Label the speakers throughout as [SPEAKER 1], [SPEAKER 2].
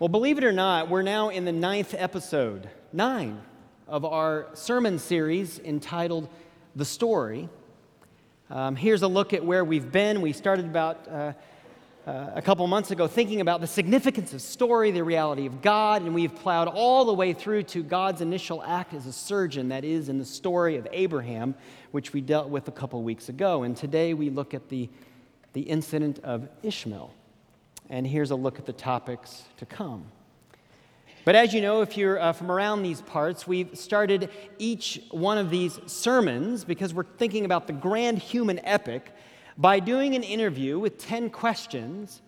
[SPEAKER 1] Well, believe it or not, we're now in the ninth episode, nine, of our sermon series entitled The Story. Um, here's a look at where we've been. We started about uh, uh, a couple months ago thinking about the significance of story, the reality of God, and we've plowed all the way through to God's initial act as a surgeon, that is, in the story of Abraham, which we dealt with a couple weeks ago. And today we look at the, the incident of Ishmael. And here's a look at the topics to come. But as you know, if you're uh, from around these parts, we've started each one of these sermons because we're thinking about the grand human epic by doing an interview with 10 questions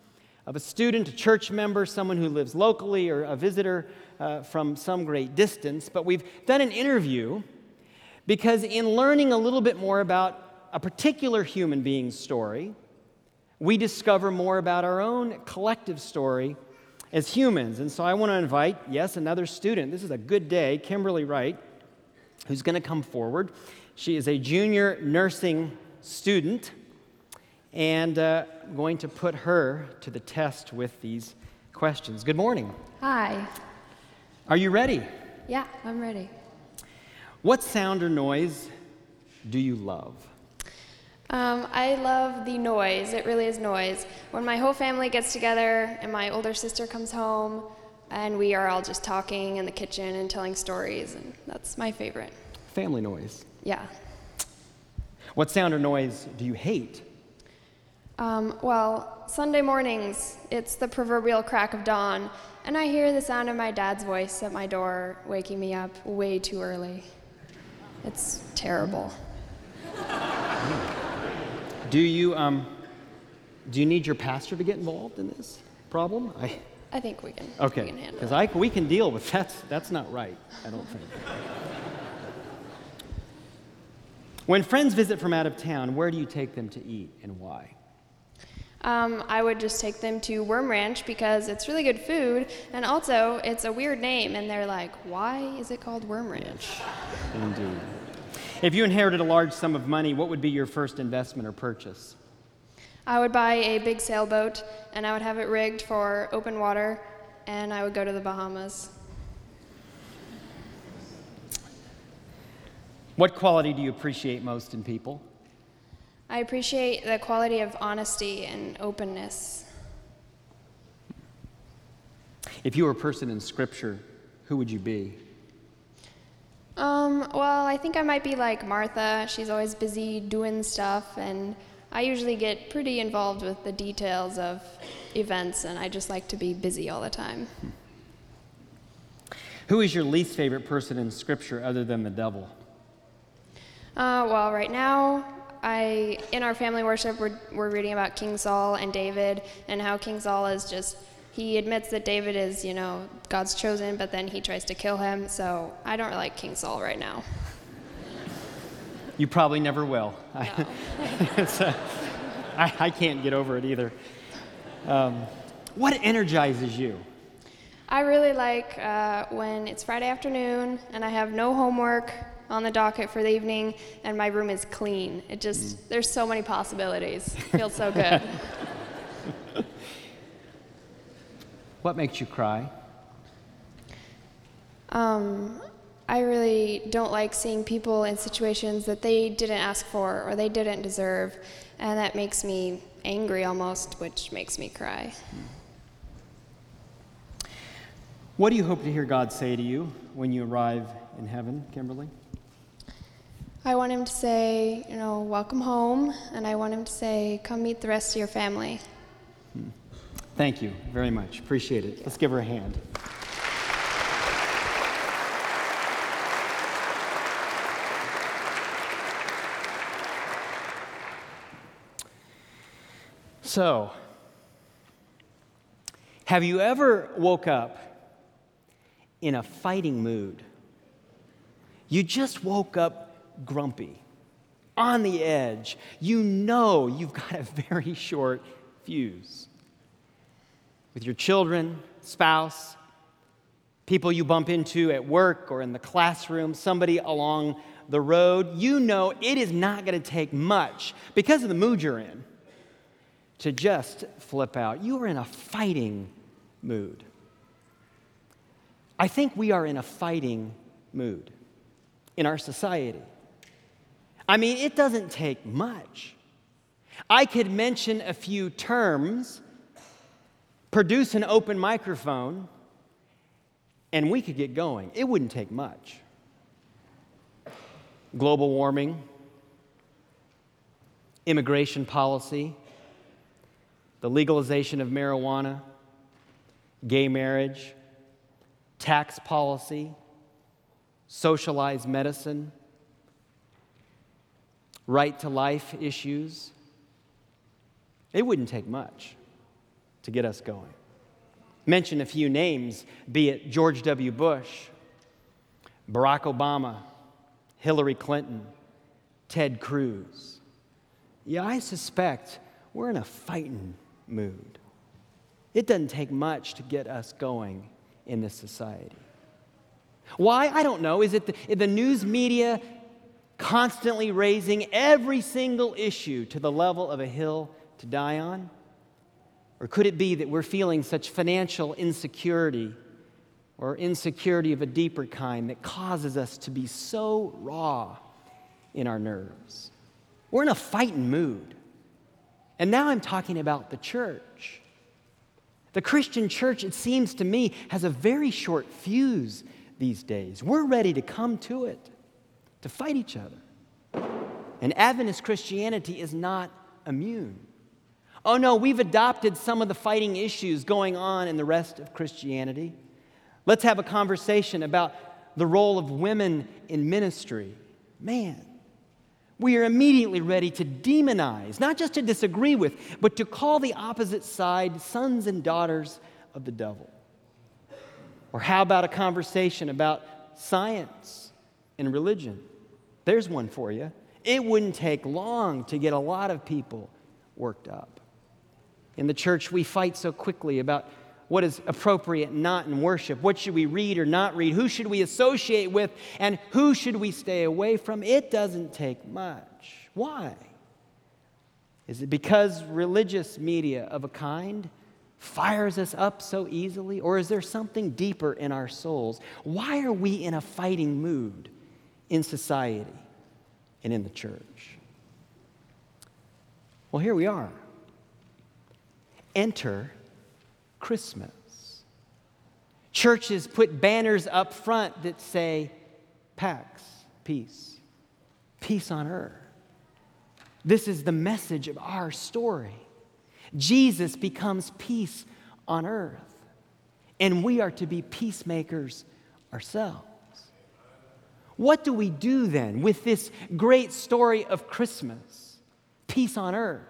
[SPEAKER 1] of a student, a church member, someone who lives locally, or a visitor uh, from some great distance. But we've done an interview because, in learning a little bit more about a particular human being's story, we discover more about our own collective story as humans. And so I want to invite, yes, another student. This is a good day, Kimberly Wright, who's going to come forward. She is a junior nursing student, and uh, I'm going to put her to the test with these questions. Good morning.
[SPEAKER 2] Hi.
[SPEAKER 1] Are you ready?
[SPEAKER 2] Yeah, I'm ready.
[SPEAKER 1] What sound or noise do you love?
[SPEAKER 2] Um, I love the noise. It really is noise. When my whole family gets together and my older sister comes home, and we are all just talking in the kitchen and telling stories, and that's my favorite.
[SPEAKER 1] Family noise.
[SPEAKER 2] Yeah.
[SPEAKER 1] What sound or noise do you hate?
[SPEAKER 2] Um, well, Sunday mornings, it's the proverbial crack of dawn, and I hear the sound of my dad's voice at my door waking me up way too early. It's terrible.
[SPEAKER 1] Do you, um, do you need your pastor to get involved in this problem? I,
[SPEAKER 2] I think we can,
[SPEAKER 1] okay,
[SPEAKER 2] we can handle
[SPEAKER 1] because. I we can deal with that's that's not right. I don't think. when friends visit from out of town, where do you take them to eat and why?
[SPEAKER 2] Um, I would just take them to Worm Ranch because it's really good food, and also it's a weird name, and they're like, "Why is it called Worm Ranch?"
[SPEAKER 1] Indeed. If you inherited a large sum of money, what would be your first investment or purchase?
[SPEAKER 2] I would buy a big sailboat, and I would have it rigged for open water, and I would go to the Bahamas.
[SPEAKER 1] What quality do you appreciate most in people?
[SPEAKER 2] I appreciate the quality of honesty and openness.
[SPEAKER 1] If you were a person in Scripture, who would you be?
[SPEAKER 2] Well, I think I might be like Martha. She's always busy doing stuff, and I usually get pretty involved with the details of events, and I just like to be busy all the time.
[SPEAKER 1] Who is your least favorite person in Scripture other than the devil?
[SPEAKER 2] Uh, well, right now, I in our family worship, we're, we're reading about King Saul and David, and how King Saul is just he admits that David is, you know, God's chosen, but then he tries to kill him. So I don't like King Saul right now.
[SPEAKER 1] You probably never will.
[SPEAKER 2] No.
[SPEAKER 1] Uh, I, I can't get over it either. Um, what energizes you?
[SPEAKER 2] I really like uh, when it's Friday afternoon and I have no homework on the docket for the evening and my room is clean. It just, there's so many possibilities. It feels so good.
[SPEAKER 1] What makes you cry?
[SPEAKER 2] Um, I really don't like seeing people in situations that they didn't ask for or they didn't deserve, and that makes me angry almost, which makes me cry.
[SPEAKER 1] What do you hope to hear God say to you when you arrive in heaven, Kimberly?
[SPEAKER 2] I want him to say, you know, welcome home, and I want him to say, come meet the rest of your family.
[SPEAKER 1] Thank you very much. Appreciate it. Let's give her a hand. So, have you ever woke up in a fighting mood? You just woke up grumpy, on the edge. You know you've got a very short fuse with your children, spouse, people you bump into at work or in the classroom, somebody along the road, you know it is not going to take much because of the mood you're in to just flip out. You are in a fighting mood. I think we are in a fighting mood in our society. I mean, it doesn't take much. I could mention a few terms, produce an open microphone, and we could get going. It wouldn't take much. Global warming, immigration policy, the legalization of marijuana, gay marriage, tax policy, socialized medicine, right to life issues. It wouldn't take much to get us going. Mention a few names, be it George W. Bush, Barack Obama, Hillary Clinton, Ted Cruz. Yeah, I suspect we're in a fighting mood. It doesn't take much to get us going in this society. Why? I don't know. Is it the, the news media constantly raising every single issue to the level of a hill to die on? Or could it be that we're feeling such financial insecurity or insecurity of a deeper kind that causes us to be so raw in our nerves? We're in a fighting mood. And now I'm talking about the church. The Christian church, it seems to me, has a very short fuse these days. We're ready to come to it, to fight each other. And Adventist Christianity is not immune. Oh no, we've adopted some of the fighting issues going on in the rest of Christianity. Let's have a conversation about the role of women in ministry. Man, we are immediately ready to demonize, not just to disagree with, but to call the opposite side sons and daughters of the devil. Or how about a conversation about science and religion? There's one for you. It wouldn't take long to get a lot of people worked up. In the church, we fight so quickly about what is appropriate and not in worship. What should we read or not read? Who should we associate with? And who should we stay away from? It doesn't take much. Why? Is it because religious media of a kind fires us up so easily? Or is there something deeper in our souls? Why are we in a fighting mood in society and in the church? Well, here we are. Enter Christmas. Churches put banners up front that say, Pax, peace, peace on earth. This is the message of our story. Jesus becomes peace on earth, and we are to be peacemakers ourselves. What do we do then with this great story of Christmas, peace on earth,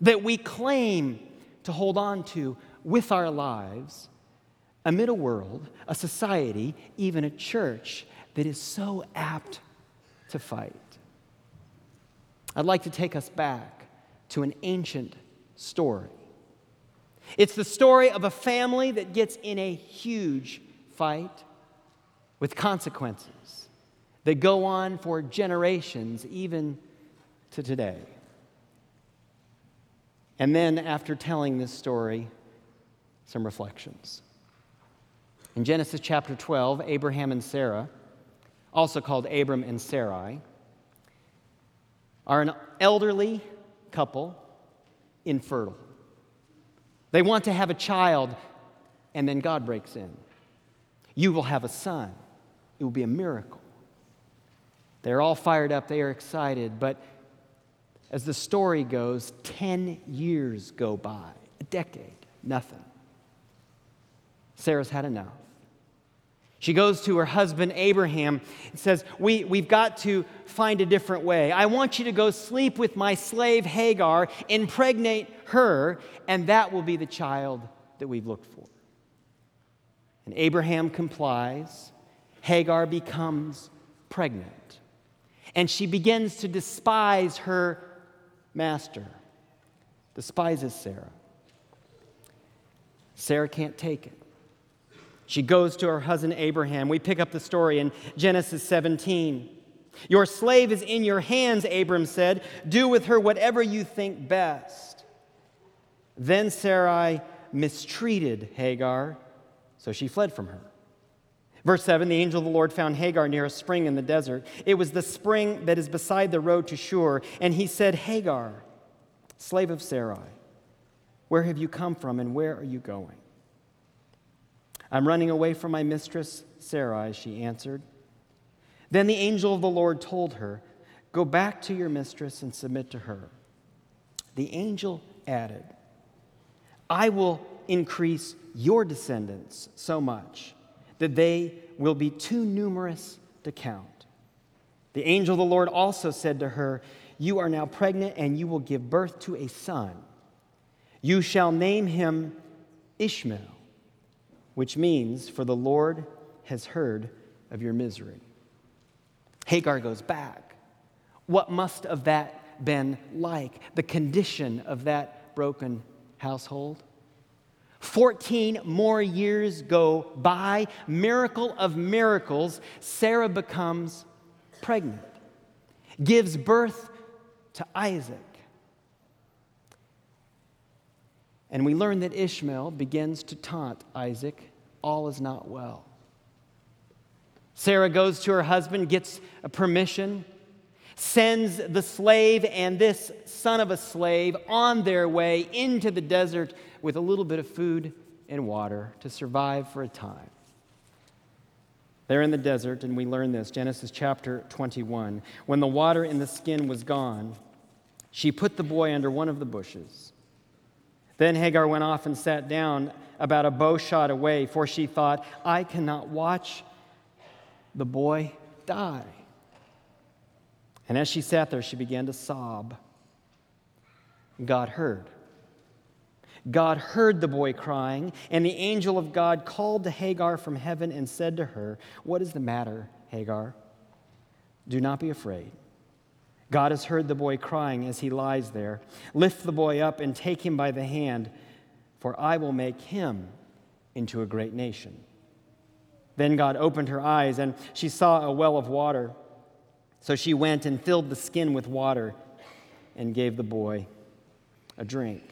[SPEAKER 1] that we claim to hold on to with our lives amid a world, a society, even a church that is so apt to fight. I'd like to take us back to an ancient story. It's the story of a family that gets in a huge fight with consequences that go on for generations, even to today. And then, after telling this story, some reflections. In Genesis chapter 12, Abraham and Sarah, also called Abram and Sarai, are an elderly couple, infertile. They want to have a child, and then God breaks in. You will have a son. It will be a miracle. They're all fired up, they are excited, but as the story goes, 10 years go by, a decade, nothing. Sarah's had enough. She goes to her husband Abraham and says, we, We've got to find a different way. I want you to go sleep with my slave Hagar, impregnate her, and that will be the child that we've looked for. And Abraham complies. Hagar becomes pregnant. And she begins to despise her master, despises Sarah. Sarah can't take it. She goes to her husband Abraham. We pick up the story in Genesis 17. Your slave is in your hands, Abram said. Do with her whatever you think best. Then Sarai mistreated Hagar, so she fled from her. Verse 7 The angel of the Lord found Hagar near a spring in the desert. It was the spring that is beside the road to Shur. And he said, Hagar, slave of Sarai, where have you come from and where are you going? I'm running away from my mistress Sarai, she answered. Then the angel of the Lord told her, Go back to your mistress and submit to her. The angel added, I will increase your descendants so much that they will be too numerous to count. The angel of the Lord also said to her, You are now pregnant, and you will give birth to a son. You shall name him Ishmael, which means, For the Lord has heard of your misery. Hagar goes back. What must have that been like? The condition of that broken household? 14 more years go by. Miracle of miracles, Sarah becomes pregnant, gives birth to Isaac. And we learn that Ishmael begins to taunt Isaac, all is not well. Sarah goes to her husband, gets a permission, sends the slave and this son of a slave on their way into the desert with a little bit of food and water to survive for a time. They're in the desert, and we learn this Genesis chapter 21. When the water in the skin was gone, she put the boy under one of the bushes. Then Hagar went off and sat down about a bow shot away, for she thought, I cannot watch the boy die. And as she sat there, she began to sob. God heard. God heard the boy crying, and the angel of God called to Hagar from heaven and said to her, What is the matter, Hagar? Do not be afraid. God has heard the boy crying as he lies there. Lift the boy up and take him by the hand, for I will make him into a great nation. Then God opened her eyes, and she saw a well of water. So she went and filled the skin with water and gave the boy a drink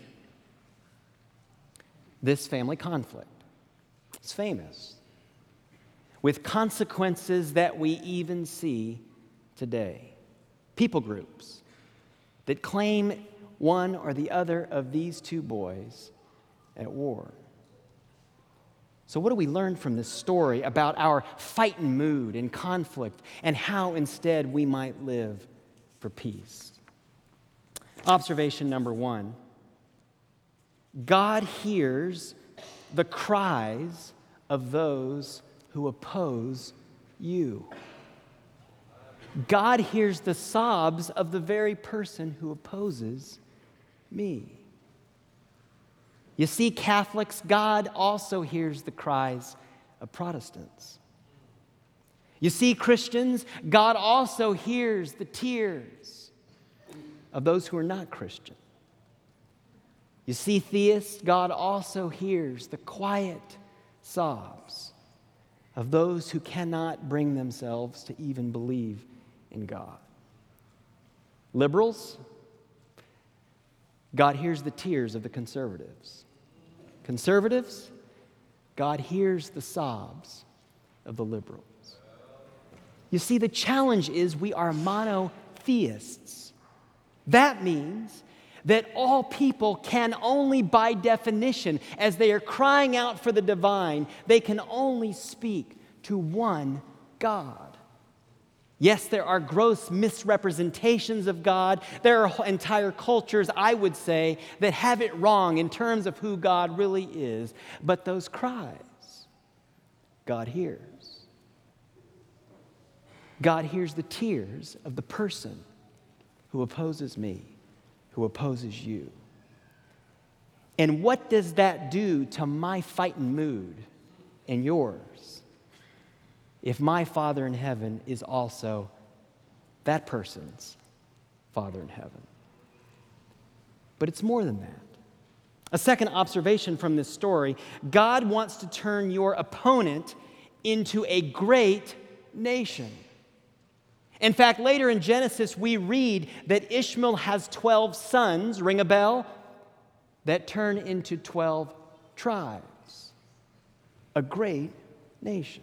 [SPEAKER 1] this family conflict. It's famous, with consequences that we even see today. People groups that claim one or the other of these two boys at war. So, what do we learn from this story about our fighting mood and conflict and how instead we might live for peace? Observation number one God hears the cries of those who oppose you. God hears the sobs of the very person who opposes me. You see, Catholics, God also hears the cries of Protestants. You see, Christians, God also hears the tears of those who are not Christian. You see, theists, God also hears the quiet sobs of those who cannot bring themselves to even believe in God. Liberals, God hears the tears of the conservatives. Conservatives, God hears the sobs of the liberals. You see, the challenge is we are monotheists. That means that all people can only, by definition, as they are crying out for the divine, they can only speak to one God. Yes, there are gross misrepresentations of God. There are entire cultures, I would say, that have it wrong in terms of who God really is. But those cries, God hears. God hears the tears of the person who opposes me who opposes you. And what does that do to my fighting mood and yours if my Father in heaven is also that person's Father in heaven? But it's more than that. A second observation from this story God wants to turn your opponent into a great nation. In fact, later in Genesis, we read that Ishmael has 12 sons, ring a bell, that turn into 12 tribes, a great nation.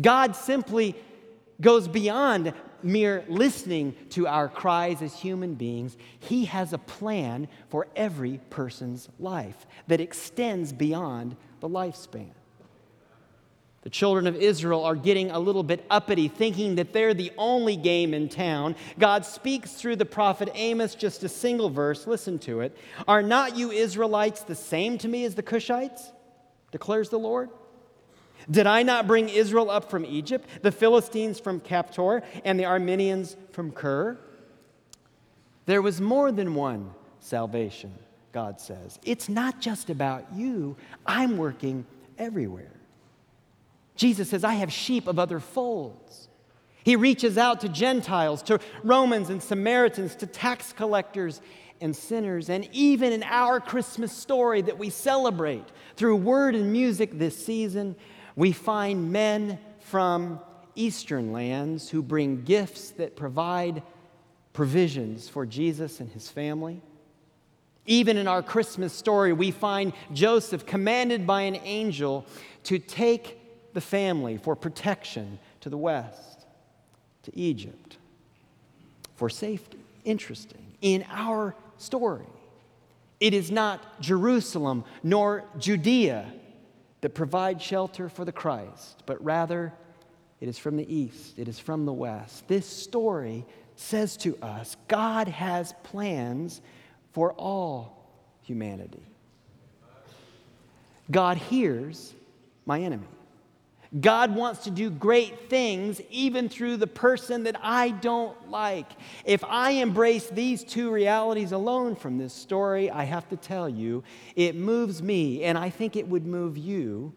[SPEAKER 1] God simply goes beyond mere listening to our cries as human beings. He has a plan for every person's life that extends beyond the lifespan. The children of Israel are getting a little bit uppity, thinking that they're the only game in town. God speaks through the prophet Amos, just a single verse. Listen to it. Are not you Israelites the same to me as the Cushites? declares the Lord. Did I not bring Israel up from Egypt, the Philistines from Caphtor, and the Arameans from Kir? There was more than one salvation, God says. It's not just about you, I'm working everywhere. Jesus says, I have sheep of other folds. He reaches out to Gentiles, to Romans and Samaritans, to tax collectors and sinners. And even in our Christmas story that we celebrate through word and music this season, we find men from eastern lands who bring gifts that provide provisions for Jesus and his family. Even in our Christmas story, we find Joseph commanded by an angel to take the family for protection to the west, to Egypt, for safety. Interesting. In our story, it is not Jerusalem nor Judea that provide shelter for the Christ, but rather it is from the east, it is from the west. This story says to us God has plans for all humanity. God hears my enemy. God wants to do great things even through the person that I don't like. If I embrace these two realities alone from this story, I have to tell you, it moves me, and I think it would move you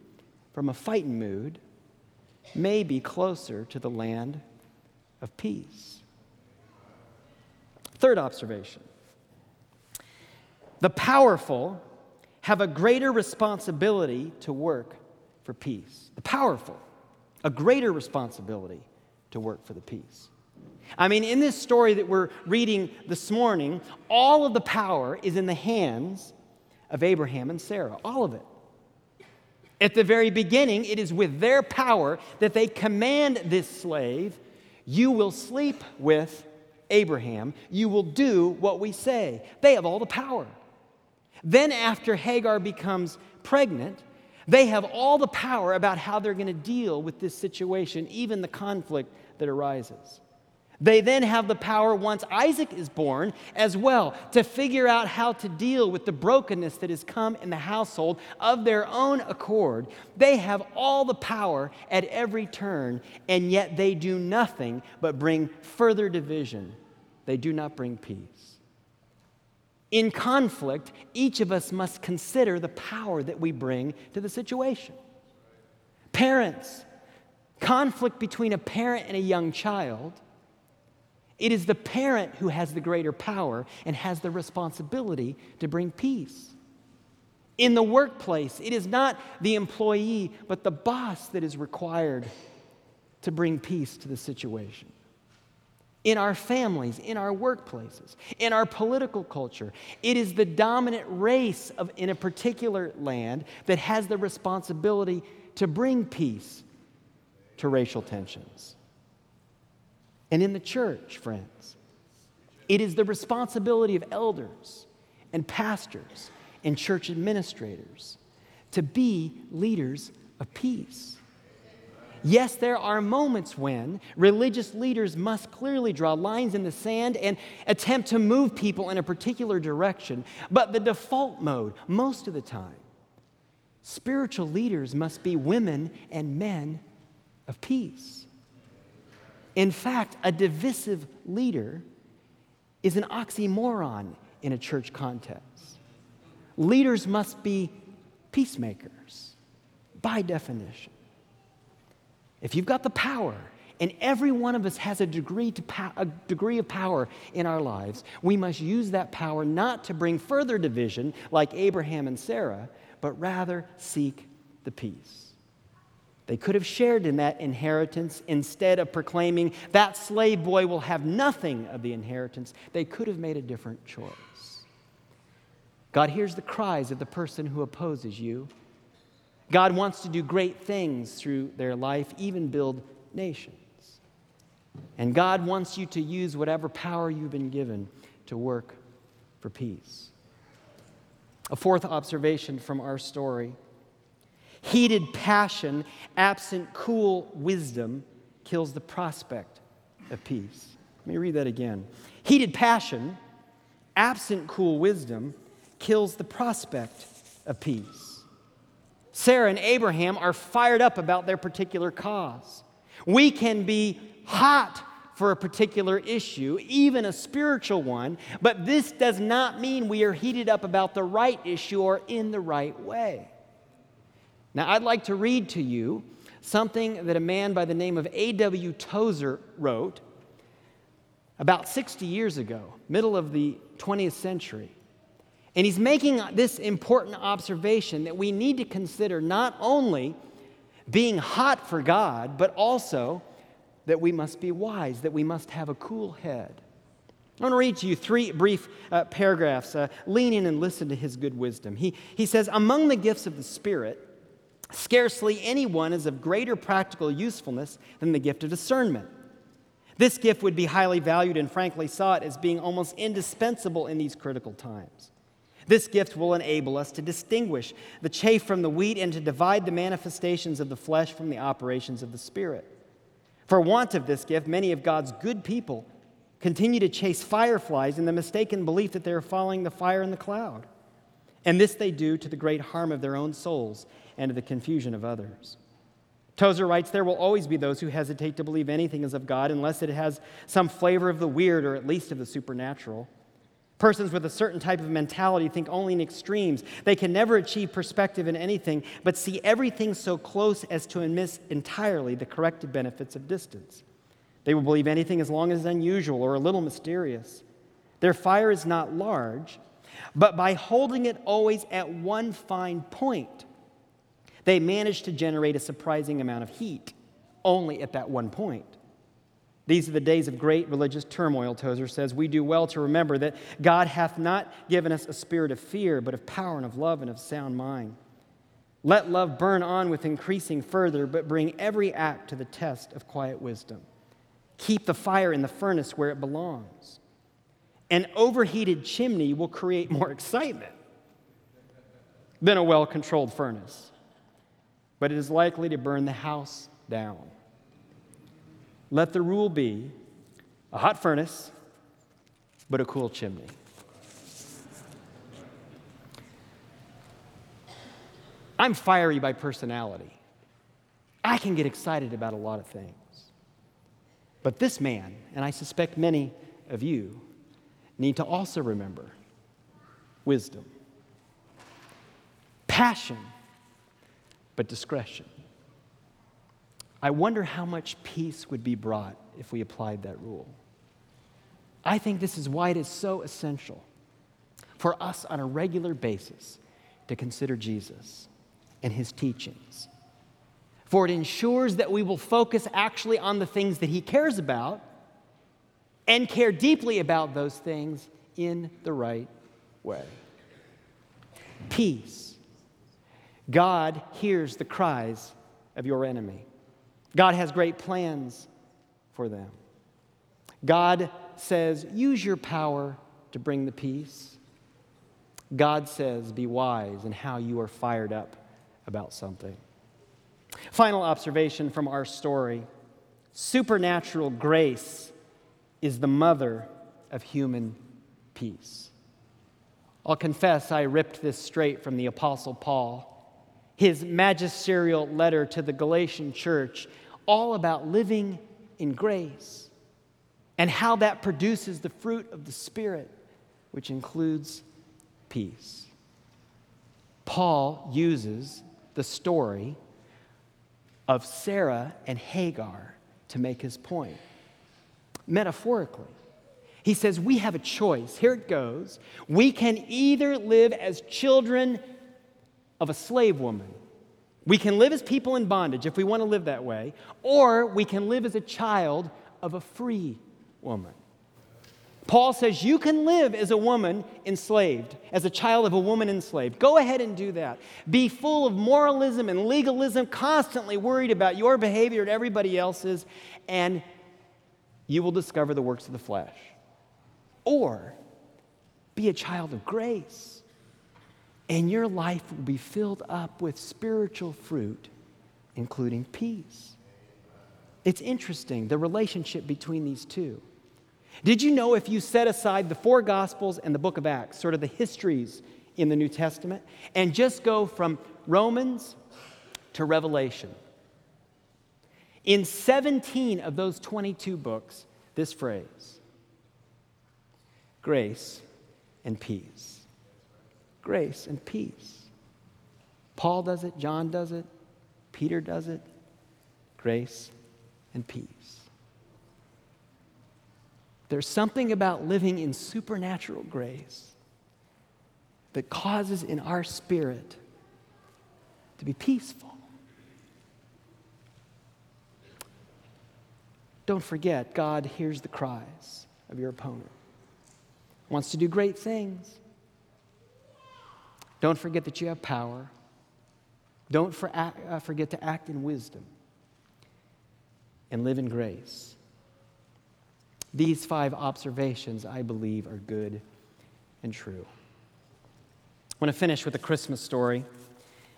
[SPEAKER 1] from a fighting mood, maybe closer to the land of peace. Third observation the powerful have a greater responsibility to work for peace. The powerful, a greater responsibility to work for the peace. I mean, in this story that we're reading this morning, all of the power is in the hands of Abraham and Sarah, all of it. At the very beginning, it is with their power that they command this slave, You will sleep with Abraham, you will do what we say. They have all the power. Then, after Hagar becomes pregnant, they have all the power about how they're going to deal with this situation, even the conflict that arises. They then have the power, once Isaac is born, as well, to figure out how to deal with the brokenness that has come in the household of their own accord. They have all the power at every turn, and yet they do nothing but bring further division. They do not bring peace. In conflict, each of us must consider the power that we bring to the situation. Parents, conflict between a parent and a young child, it is the parent who has the greater power and has the responsibility to bring peace. In the workplace, it is not the employee, but the boss that is required to bring peace to the situation in our families, in our workplaces, in our political culture. It is the dominant race of, in a particular land that has the responsibility to bring peace to racial tensions. And in the church, friends, it is the responsibility of elders and pastors and church administrators to be leaders of peace. Yes, there are moments when religious leaders must clearly draw lines in the sand and attempt to move people in a particular direction. But the default mode, most of the time, spiritual leaders must be women and men of peace. In fact, a divisive leader is an oxymoron in a church context. Leaders must be peacemakers by definition. If you've got the power, and every one of us has a degree, to po- a degree of power in our lives, we must use that power not to bring further division like Abraham and Sarah, but rather seek the peace. They could have shared in that inheritance instead of proclaiming that slave boy will have nothing of the inheritance. They could have made a different choice. God hears the cries of the person who opposes you God wants to do great things through their life, even build nations. And God wants you to use whatever power you've been given to work for peace. A fourth observation from our story heated passion, absent cool wisdom, kills the prospect of peace. Let me read that again. Heated passion, absent cool wisdom, kills the prospect of peace. Sarah and Abraham are fired up about their particular cause. We can be hot for a particular issue, even a spiritual one, but this does not mean we are heated up about the right issue or in the right way. Now, I'd like to read to you something that a man by the name of A.W. Tozer wrote about 60 years ago, middle of the 20th century. And he's making this important observation that we need to consider not only being hot for God, but also that we must be wise, that we must have a cool head. I want to read to you three brief uh, paragraphs. Uh, lean in and listen to his good wisdom. He, he says, Among the gifts of the Spirit, scarcely anyone is of greater practical usefulness than the gift of discernment. This gift would be highly valued and frankly sought as being almost indispensable in these critical times. This gift will enable us to distinguish the chaff from the wheat and to divide the manifestations of the flesh from the operations of the Spirit. For want of this gift, many of God's good people continue to chase fireflies in the mistaken belief that they are following the fire in the cloud. And this they do to the great harm of their own souls and to the confusion of others. Tozer writes There will always be those who hesitate to believe anything is of God unless it has some flavor of the weird or at least of the supernatural. Persons with a certain type of mentality think only in extremes. They can never achieve perspective in anything, but see everything so close as to miss entirely the corrective benefits of distance. They will believe anything as long as it's unusual or a little mysterious. Their fire is not large, but by holding it always at one fine point, they manage to generate a surprising amount of heat only at that one point. These are the days of great religious turmoil, Tozer says. We do well to remember that God hath not given us a spirit of fear, but of power and of love and of sound mind. Let love burn on with increasing further, but bring every act to the test of quiet wisdom. Keep the fire in the furnace where it belongs. An overheated chimney will create more excitement than a well controlled furnace but it is likely to burn the house down. Let the rule be a hot furnace, but a cool chimney. I'm fiery by personality. I can get excited about a lot of things. But this man, and I suspect many of you, need to also remember wisdom, passion but discretion. I wonder how much peace would be brought if we applied that rule. I think this is why it is so essential for us on a regular basis to consider Jesus and his teachings. For it ensures that we will focus actually on the things that he cares about and care deeply about those things in the right way. Peace God hears the cries of your enemy. God has great plans for them. God says, use your power to bring the peace. God says, be wise in how you are fired up about something. Final observation from our story supernatural grace is the mother of human peace. I'll confess, I ripped this straight from the Apostle Paul his magisterial letter to the Galatian church, all about living in grace and how that produces the fruit of the Spirit, which includes peace. Paul uses the story of Sarah and Hagar to make his point. Metaphorically, he says, We have a choice. Here it goes. We can either live as children of a slave woman. We can live as people in bondage if we want to live that way, or we can live as a child of a free woman. Paul says you can live as a woman enslaved, as a child of a woman enslaved. Go ahead and do that. Be full of moralism and legalism, constantly worried about your behavior and everybody else's, and you will discover the works of the flesh. Or be a child of grace, and your life will be filled up with spiritual fruit, including peace. It's interesting, the relationship between these two. Did you know if you set aside the four Gospels and the book of Acts, sort of the histories in the New Testament, and just go from Romans to Revelation? In 17 of those 22 books, this phrase grace and peace. Grace and peace. Paul does it, John does it, Peter does it. Grace and peace. There's something about living in supernatural grace that causes in our spirit to be peaceful. Don't forget, God hears the cries of your opponent, wants to do great things. Don't forget that you have power. Don't for, uh, forget to act in wisdom and live in grace. These five observations, I believe, are good and true. I want to finish with a Christmas story.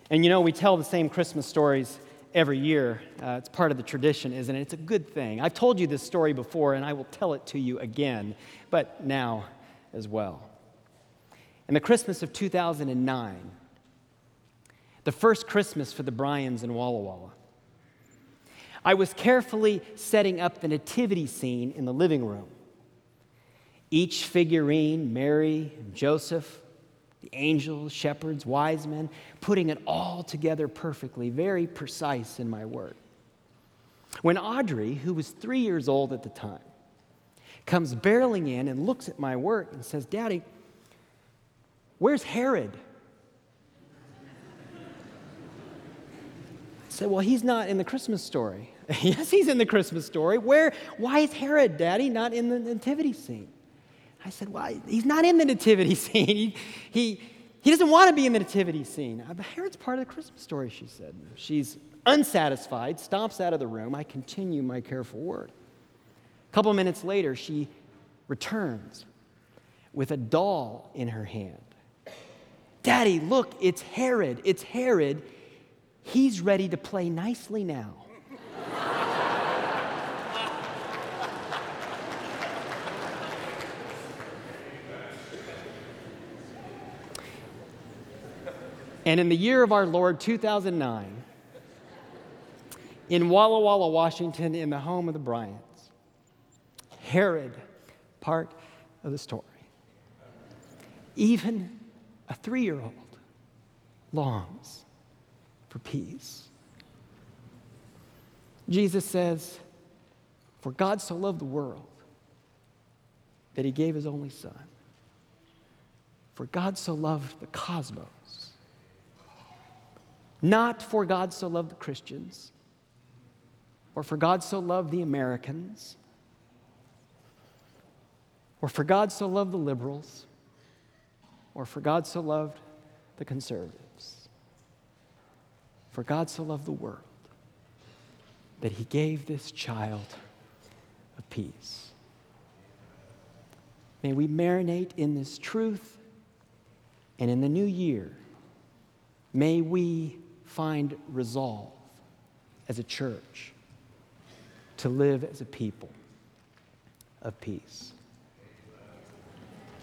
[SPEAKER 1] And you know, we tell the same Christmas stories every year. Uh, it's part of the tradition, isn't it? It's a good thing. I've told you this story before, and I will tell it to you again, but now as well. In the Christmas of 2009, the first Christmas for the Bryans in Walla Walla, I was carefully setting up the nativity scene in the living room. Each figurine, Mary, Joseph, the angels, shepherds, wise men, putting it all together perfectly, very precise in my work. When Audrey, who was three years old at the time, comes barreling in and looks at my work and says, Daddy, where's Herod? I said, Well, he's not in the Christmas story. yes, he's in the Christmas story. Where, why is Herod, Daddy, not in the nativity scene? I said, Why? He's not in the nativity scene. He, he, he doesn't want to be in the nativity scene. Uh, but Herod's part of the Christmas story, she said. She's unsatisfied, stomps out of the room. I continue my careful work. A couple minutes later, she returns with a doll in her hand. Daddy, look, it's Herod. It's Herod. He's ready to play nicely now. And in the year of our Lord 2009, in Walla Walla, Washington, in the home of the Bryans, Herod, part of the story. Even a three year old longs for peace. Jesus says, For God so loved the world that he gave his only Son. For God so loved the cosmos not for God so loved the Christians, or for God so loved the Americans, or for God so loved the liberals, or for God so loved the conservatives. For God so loved the world that he gave this child of peace. May we marinate in this truth, and in the new year, may we find resolve as a church to live as a people of peace.